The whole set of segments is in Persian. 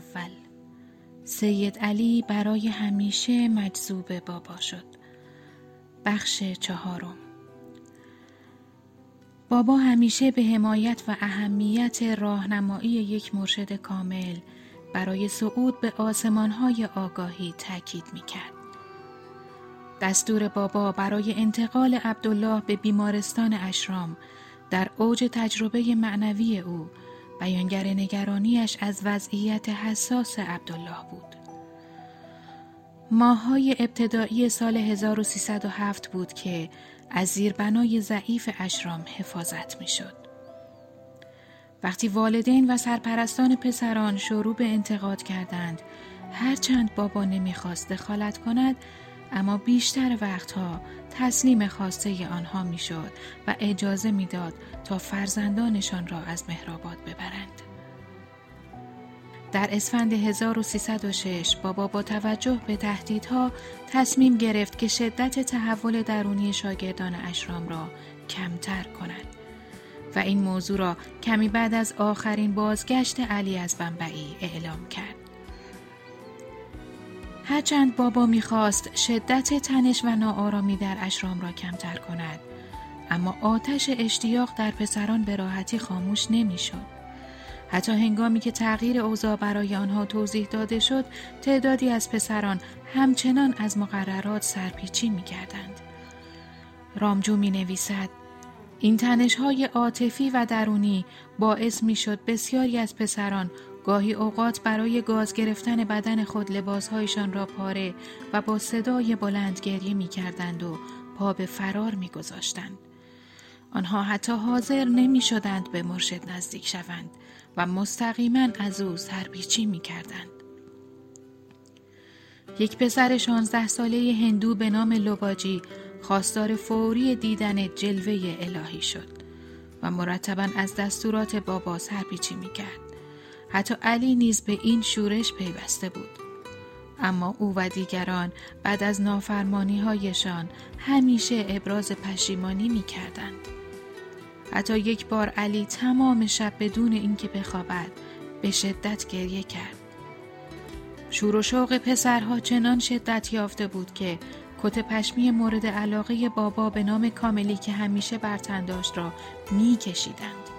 اول. سید علی برای همیشه مجذوب بابا شد. بخش چهارم. بابا همیشه به حمایت و اهمیت راهنمایی یک مرشد کامل برای صعود به آسمانهای آگاهی تاکید می‌کرد. دستور بابا برای انتقال عبدالله به بیمارستان اشرام در اوج تجربه معنوی او بیانگر نگرانیش از وضعیت حساس عبدالله بود. ماهای ابتدایی سال 1307 بود که از زیربنای ضعیف اشرام حفاظت می شد. وقتی والدین و سرپرستان پسران شروع به انتقاد کردند هرچند بابا نمی‌خواست دخالت کند اما بیشتر وقتها تسلیم خواسته آنها می‌شد و اجازه می‌داد تا فرزندانشان را از مهرآباد ببرند. در اسفند 1306 بابا با توجه به تهدیدها تصمیم گرفت که شدت تحول درونی شاگردان اشرام را کمتر کند و این موضوع را کمی بعد از آخرین بازگشت علی از بنبعی اعلام کرد. هرچند بابا می‌خواست شدت تنش و ناآرامی در اشرام را کمتر کند اما آتش اشتیاق در پسران به راحتی خاموش نمی‌شد. حتی هنگامی که تغییر اوضاع برای آنها توضیح داده شد تعدادی از پسران همچنان از مقررات سرپیچی می کردند. رامجو می نویسد این تنش های عاطفی و درونی باعث می شد بسیاری از پسران گاهی اوقات برای گاز گرفتن بدن خود لباسهایشان را پاره و با صدای بلند گریه می کردند و پا به فرار می گذاشتند. آنها حتی حاضر نمی شدند به مرشد نزدیک شوند و مستقیما از او سرپیچی می کردند. یک پسر شانزده ساله هندو به نام لوباجی خواستار فوری دیدن جلوه الهی شد و مرتبا از دستورات بابا سرپیچی می کرد. حتی علی نیز به این شورش پیوسته بود. اما او و دیگران بعد از نافرمانی هایشان همیشه ابراز پشیمانی می کردند. حتی یک بار علی تمام شب بدون اینکه بخوابد به شدت گریه کرد. شور و شوق پسرها چنان شدت یافته بود که کت پشمی مورد علاقه بابا به نام کاملی که همیشه برتن داشت را می کشیدند.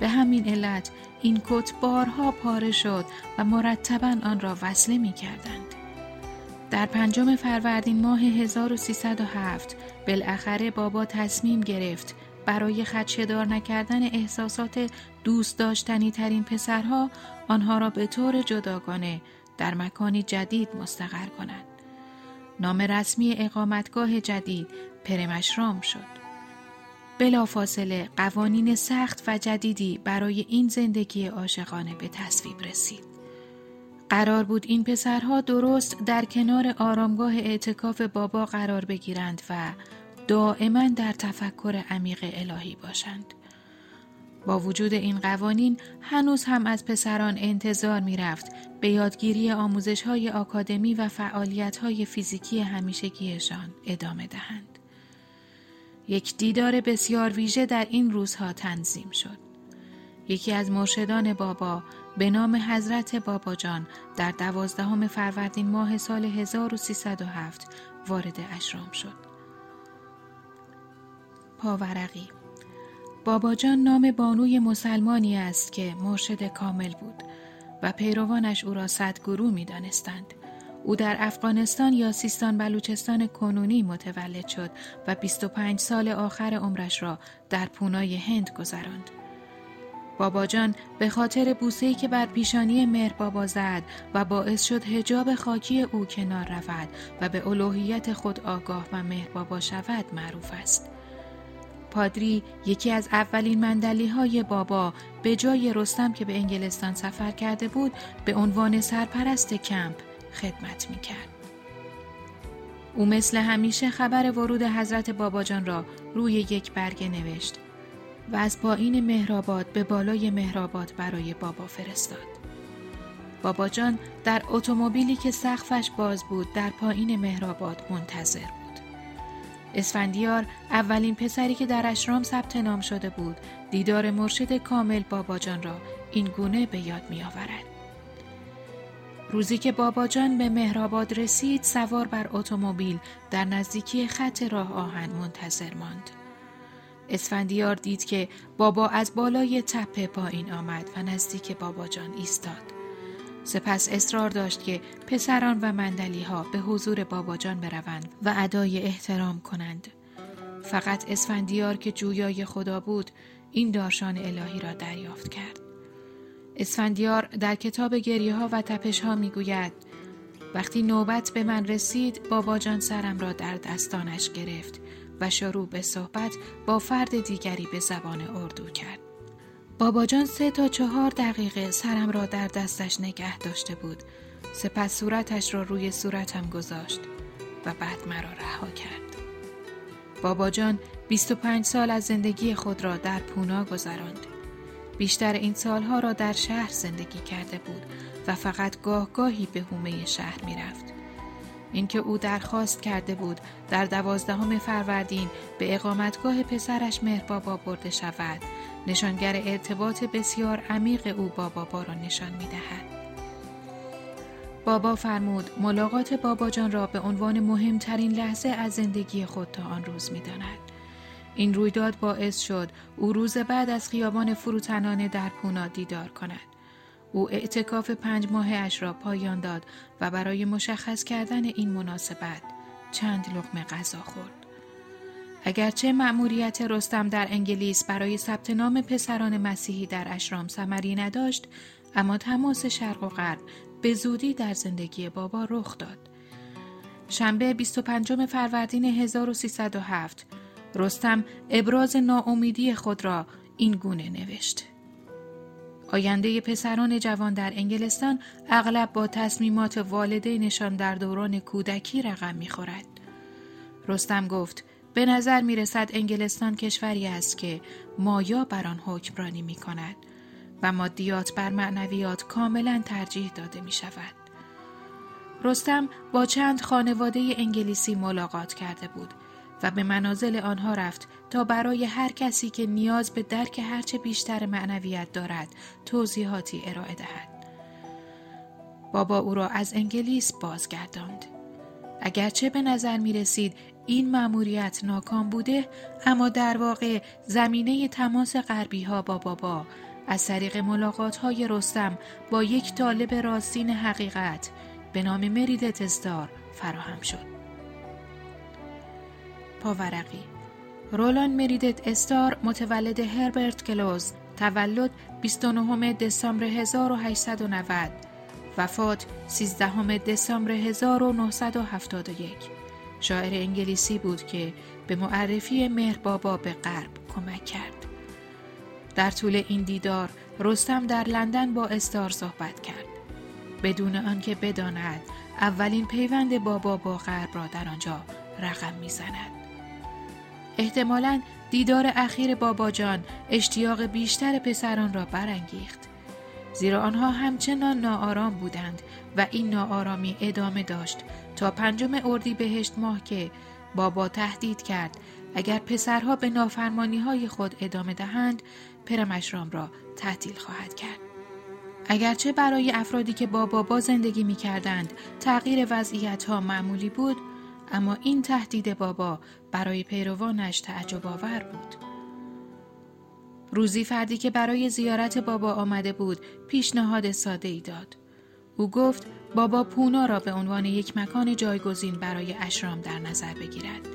به همین علت این کت بارها پاره شد و مرتبا آن را وصله می کردند. در پنجم فروردین ماه 1307 بالاخره بابا تصمیم گرفت برای خدشدار نکردن احساسات دوست داشتنی ترین پسرها آنها را به طور جداگانه در مکانی جدید مستقر کند. نام رسمی اقامتگاه جدید پرمشرام شد. بلافاصله قوانین سخت و جدیدی برای این زندگی عاشقانه به تصویب رسید. قرار بود این پسرها درست در کنار آرامگاه اعتکاف بابا قرار بگیرند و دائما در تفکر عمیق الهی باشند. با وجود این قوانین هنوز هم از پسران انتظار می رفت به یادگیری آموزش های آکادمی و فعالیت های فیزیکی همیشگیشان ادامه دهند. یک دیدار بسیار ویژه در این روزها تنظیم شد. یکی از مرشدان بابا به نام حضرت بابا جان در دوازدهم فروردین ماه سال 1307 وارد اشرام شد. پاورقی بابا جان نام بانوی مسلمانی است که مرشد کامل بود و پیروانش او را صدگرو می دانستند. او در افغانستان یا سیستان بلوچستان کنونی متولد شد و 25 سال آخر عمرش را در پونای هند گذراند. بابا جان به خاطر بوسه‌ای که بر پیشانی مهر بابا زد و باعث شد هجاب خاکی او کنار رود و به الوهیت خود آگاه و مهر بابا شود معروف است. پادری یکی از اولین مندلی های بابا به جای رستم که به انگلستان سفر کرده بود به عنوان سرپرست کمپ خدمت می کرد. او مثل همیشه خبر ورود حضرت باباجان را روی یک برگه نوشت و از پایین مهرآباد به بالای مهرآباد برای بابا فرستاد. بابا جان در اتومبیلی که سقفش باز بود در پایین مهرآباد منتظر بود. اسفندیار اولین پسری که در اشرام ثبت نام شده بود دیدار مرشد کامل باباجان را این گونه به یاد می آورد. روزی که بابا جان به مهرآباد رسید سوار بر اتومبیل در نزدیکی خط راه آهن منتظر ماند. اسفندیار دید که بابا از بالای تپه پایین آمد و نزدیک بابا جان ایستاد. سپس اصرار داشت که پسران و مندلی ها به حضور بابا جان بروند و ادای احترام کنند. فقط اسفندیار که جویای خدا بود این دارشان الهی را دریافت کرد. اسفندیار در کتاب گریه ها و تپش ها می گوید وقتی نوبت به من رسید بابا جان سرم را در دستانش گرفت و شروع به صحبت با فرد دیگری به زبان اردو کرد. بابا جان سه تا چهار دقیقه سرم را در دستش نگه داشته بود. سپس صورتش را روی صورتم گذاشت و بعد مرا رها کرد. بابا جان 25 سال از زندگی خود را در پونا گذراند. بیشتر این سالها را در شهر زندگی کرده بود و فقط گاه گاهی به حومه شهر می رفت. اینکه او درخواست کرده بود در دوازدهم فروردین به اقامتگاه پسرش مهربابا برده شود نشانگر ارتباط بسیار عمیق او با بابا را نشان می دهد. بابا فرمود ملاقات بابا جان را به عنوان مهمترین لحظه از زندگی خود تا آن روز می داند. این رویداد باعث شد او روز بعد از خیابان فروتنانه در پونا دیدار کند. او اعتکاف پنج ماه اش را پایان داد و برای مشخص کردن این مناسبت چند لقمه غذا خورد. اگرچه مأموریت رستم در انگلیس برای ثبت نام پسران مسیحی در اشرام ثمری نداشت اما تماس شرق و غرب به زودی در زندگی بابا رخ داد. شنبه 25 فروردین 1307 رستم ابراز ناامیدی خود را این گونه نوشت. آینده پسران جوان در انگلستان اغلب با تصمیمات والدینشان در دوران کودکی رقم می‌خورد. رستم گفت به نظر می رسد انگلستان کشوری است که مایا بر آن حکمرانی می کند و مادیات بر معنویات کاملا ترجیح داده می شود. رستم با چند خانواده انگلیسی ملاقات کرده بود و به منازل آنها رفت تا برای هر کسی که نیاز به درک هرچه بیشتر معنویت دارد توضیحاتی ارائه دهد. بابا او را از انگلیس بازگرداند. اگرچه به نظر می رسید این مأموریت ناکام بوده اما در واقع زمینه تماس غربی ها با بابا از طریق ملاقات های رستم با یک طالب راستین حقیقت به نام مریدت استار فراهم شد. پاورقی رولان مریدت استار متولد هربرت کلوز تولد 29 دسامبر 1890 وفات 13 دسامبر 1971 شاعر انگلیسی بود که به معرفی مهر بابا به غرب کمک کرد. در طول این دیدار رستم در لندن با استار صحبت کرد. بدون آنکه بداند اولین پیوند بابا با غرب را در آنجا رقم می‌زند. احتمالا دیدار اخیر بابا جان اشتیاق بیشتر پسران را برانگیخت. زیرا آنها همچنان ناآرام بودند و این ناآرامی ادامه داشت تا پنجم اردی بهشت ماه که بابا تهدید کرد اگر پسرها به نافرمانی های خود ادامه دهند پرمشرام را تعطیل خواهد کرد. اگرچه برای افرادی که با بابا زندگی می کردند تغییر وضعیت ها معمولی بود اما این تهدید بابا برای پیروانش تعجب آور بود. روزی فردی که برای زیارت بابا آمده بود پیشنهاد ساده ای داد. او گفت بابا پونا را به عنوان یک مکان جایگزین برای اشرام در نظر بگیرد.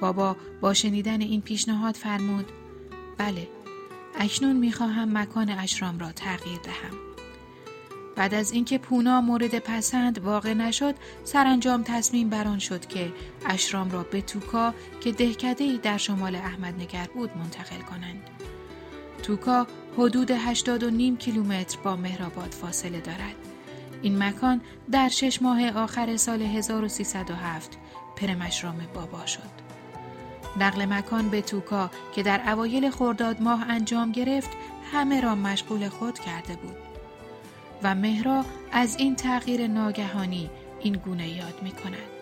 بابا با شنیدن این پیشنهاد فرمود بله اکنون می‌خواهم مکان اشرام را تغییر دهم. بعد از اینکه پونا مورد پسند واقع نشد سرانجام تصمیم بران شد که اشرام را به توکا که دهکده ای در شمال احمد نگر بود منتقل کنند. توکا حدود 80 و نیم کیلومتر با مهرآباد فاصله دارد. این مکان در شش ماه آخر سال 1307 پرمشرام بابا شد. نقل مکان به توکا که در اوایل خرداد ماه انجام گرفت همه را مشغول خود کرده بود. و مهرا از این تغییر ناگهانی این گونه یاد می کند.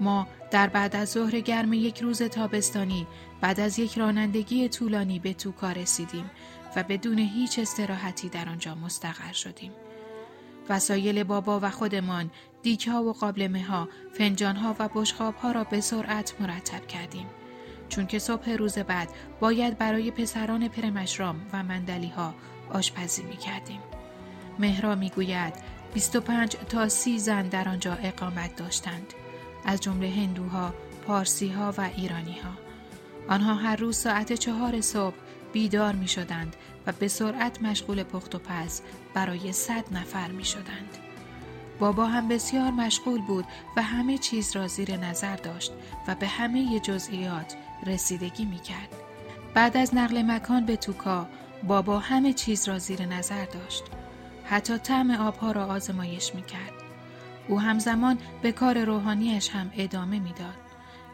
ما در بعد از ظهر گرم یک روز تابستانی بعد از یک رانندگی طولانی به توکا رسیدیم و بدون هیچ استراحتی در آنجا مستقر شدیم. وسایل بابا و خودمان دیک ها و قابلمه ها، فنجان ها و بشخاب ها را به سرعت مرتب کردیم. چون که صبح روز بعد باید برای پسران پرمشرام و مندلی ها آشپزی می کردیم. مهرا می گوید 25 تا 30 زن در آنجا اقامت داشتند. از جمله هندوها، پارسی ها و ایرانی ها. آنها هر روز ساعت چهار صبح بیدار می شدند و به سرعت مشغول پخت و پز برای صد نفر می شدند. بابا هم بسیار مشغول بود و همه چیز را زیر نظر داشت و به همه جزئیات رسیدگی می کرد. بعد از نقل مکان به توکا بابا همه چیز را زیر نظر داشت. حتی طعم آبها را آزمایش می کرد. او همزمان به کار روحانیش هم ادامه می‌داد.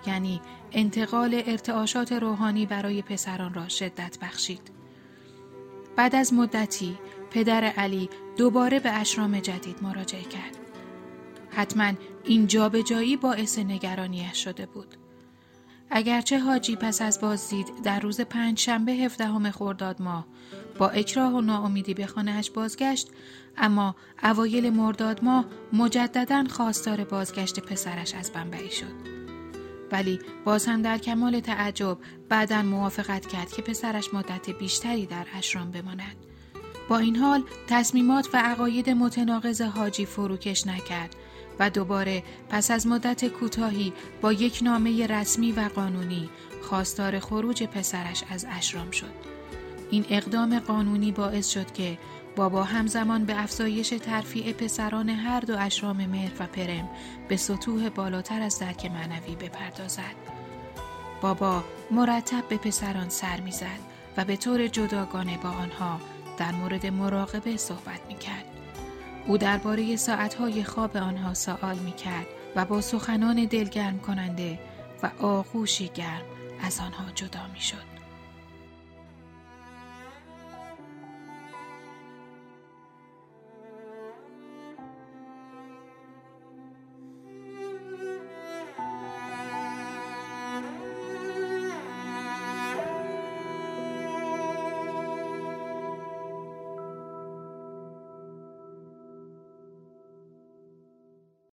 یعنی انتقال ارتعاشات روحانی برای پسران را شدت بخشید. بعد از مدتی پدر علی دوباره به اشرام جدید مراجعه کرد. حتما این جابجایی باعث نگرانیش شده بود. اگرچه حاجی پس از بازدید در روز پنج شنبه هفدهم خرداد ماه با اکراه و ناامیدی به خانهاش بازگشت اما اوایل مرداد ماه مجددا خواستار بازگشت پسرش از بمبئی شد. ولی باز هم در کمال تعجب بعدا موافقت کرد که پسرش مدت بیشتری در اشرام بماند. با این حال تصمیمات و عقاید متناقض حاجی فروکش نکرد و دوباره پس از مدت کوتاهی با یک نامه رسمی و قانونی خواستار خروج پسرش از اشرام شد. این اقدام قانونی باعث شد که بابا همزمان به افزایش ترفیع پسران هر دو اشرام مهر و پرم به سطوح بالاتر از درک معنوی بپردازد. بابا مرتب به پسران سر می‌زد و به طور جداگانه با آنها در مورد مراقبه صحبت می کرد. او درباره ساعتهای خواب آنها سوال می کرد و با سخنان دلگرم کننده و آغوشی گرم از آنها جدا می شد.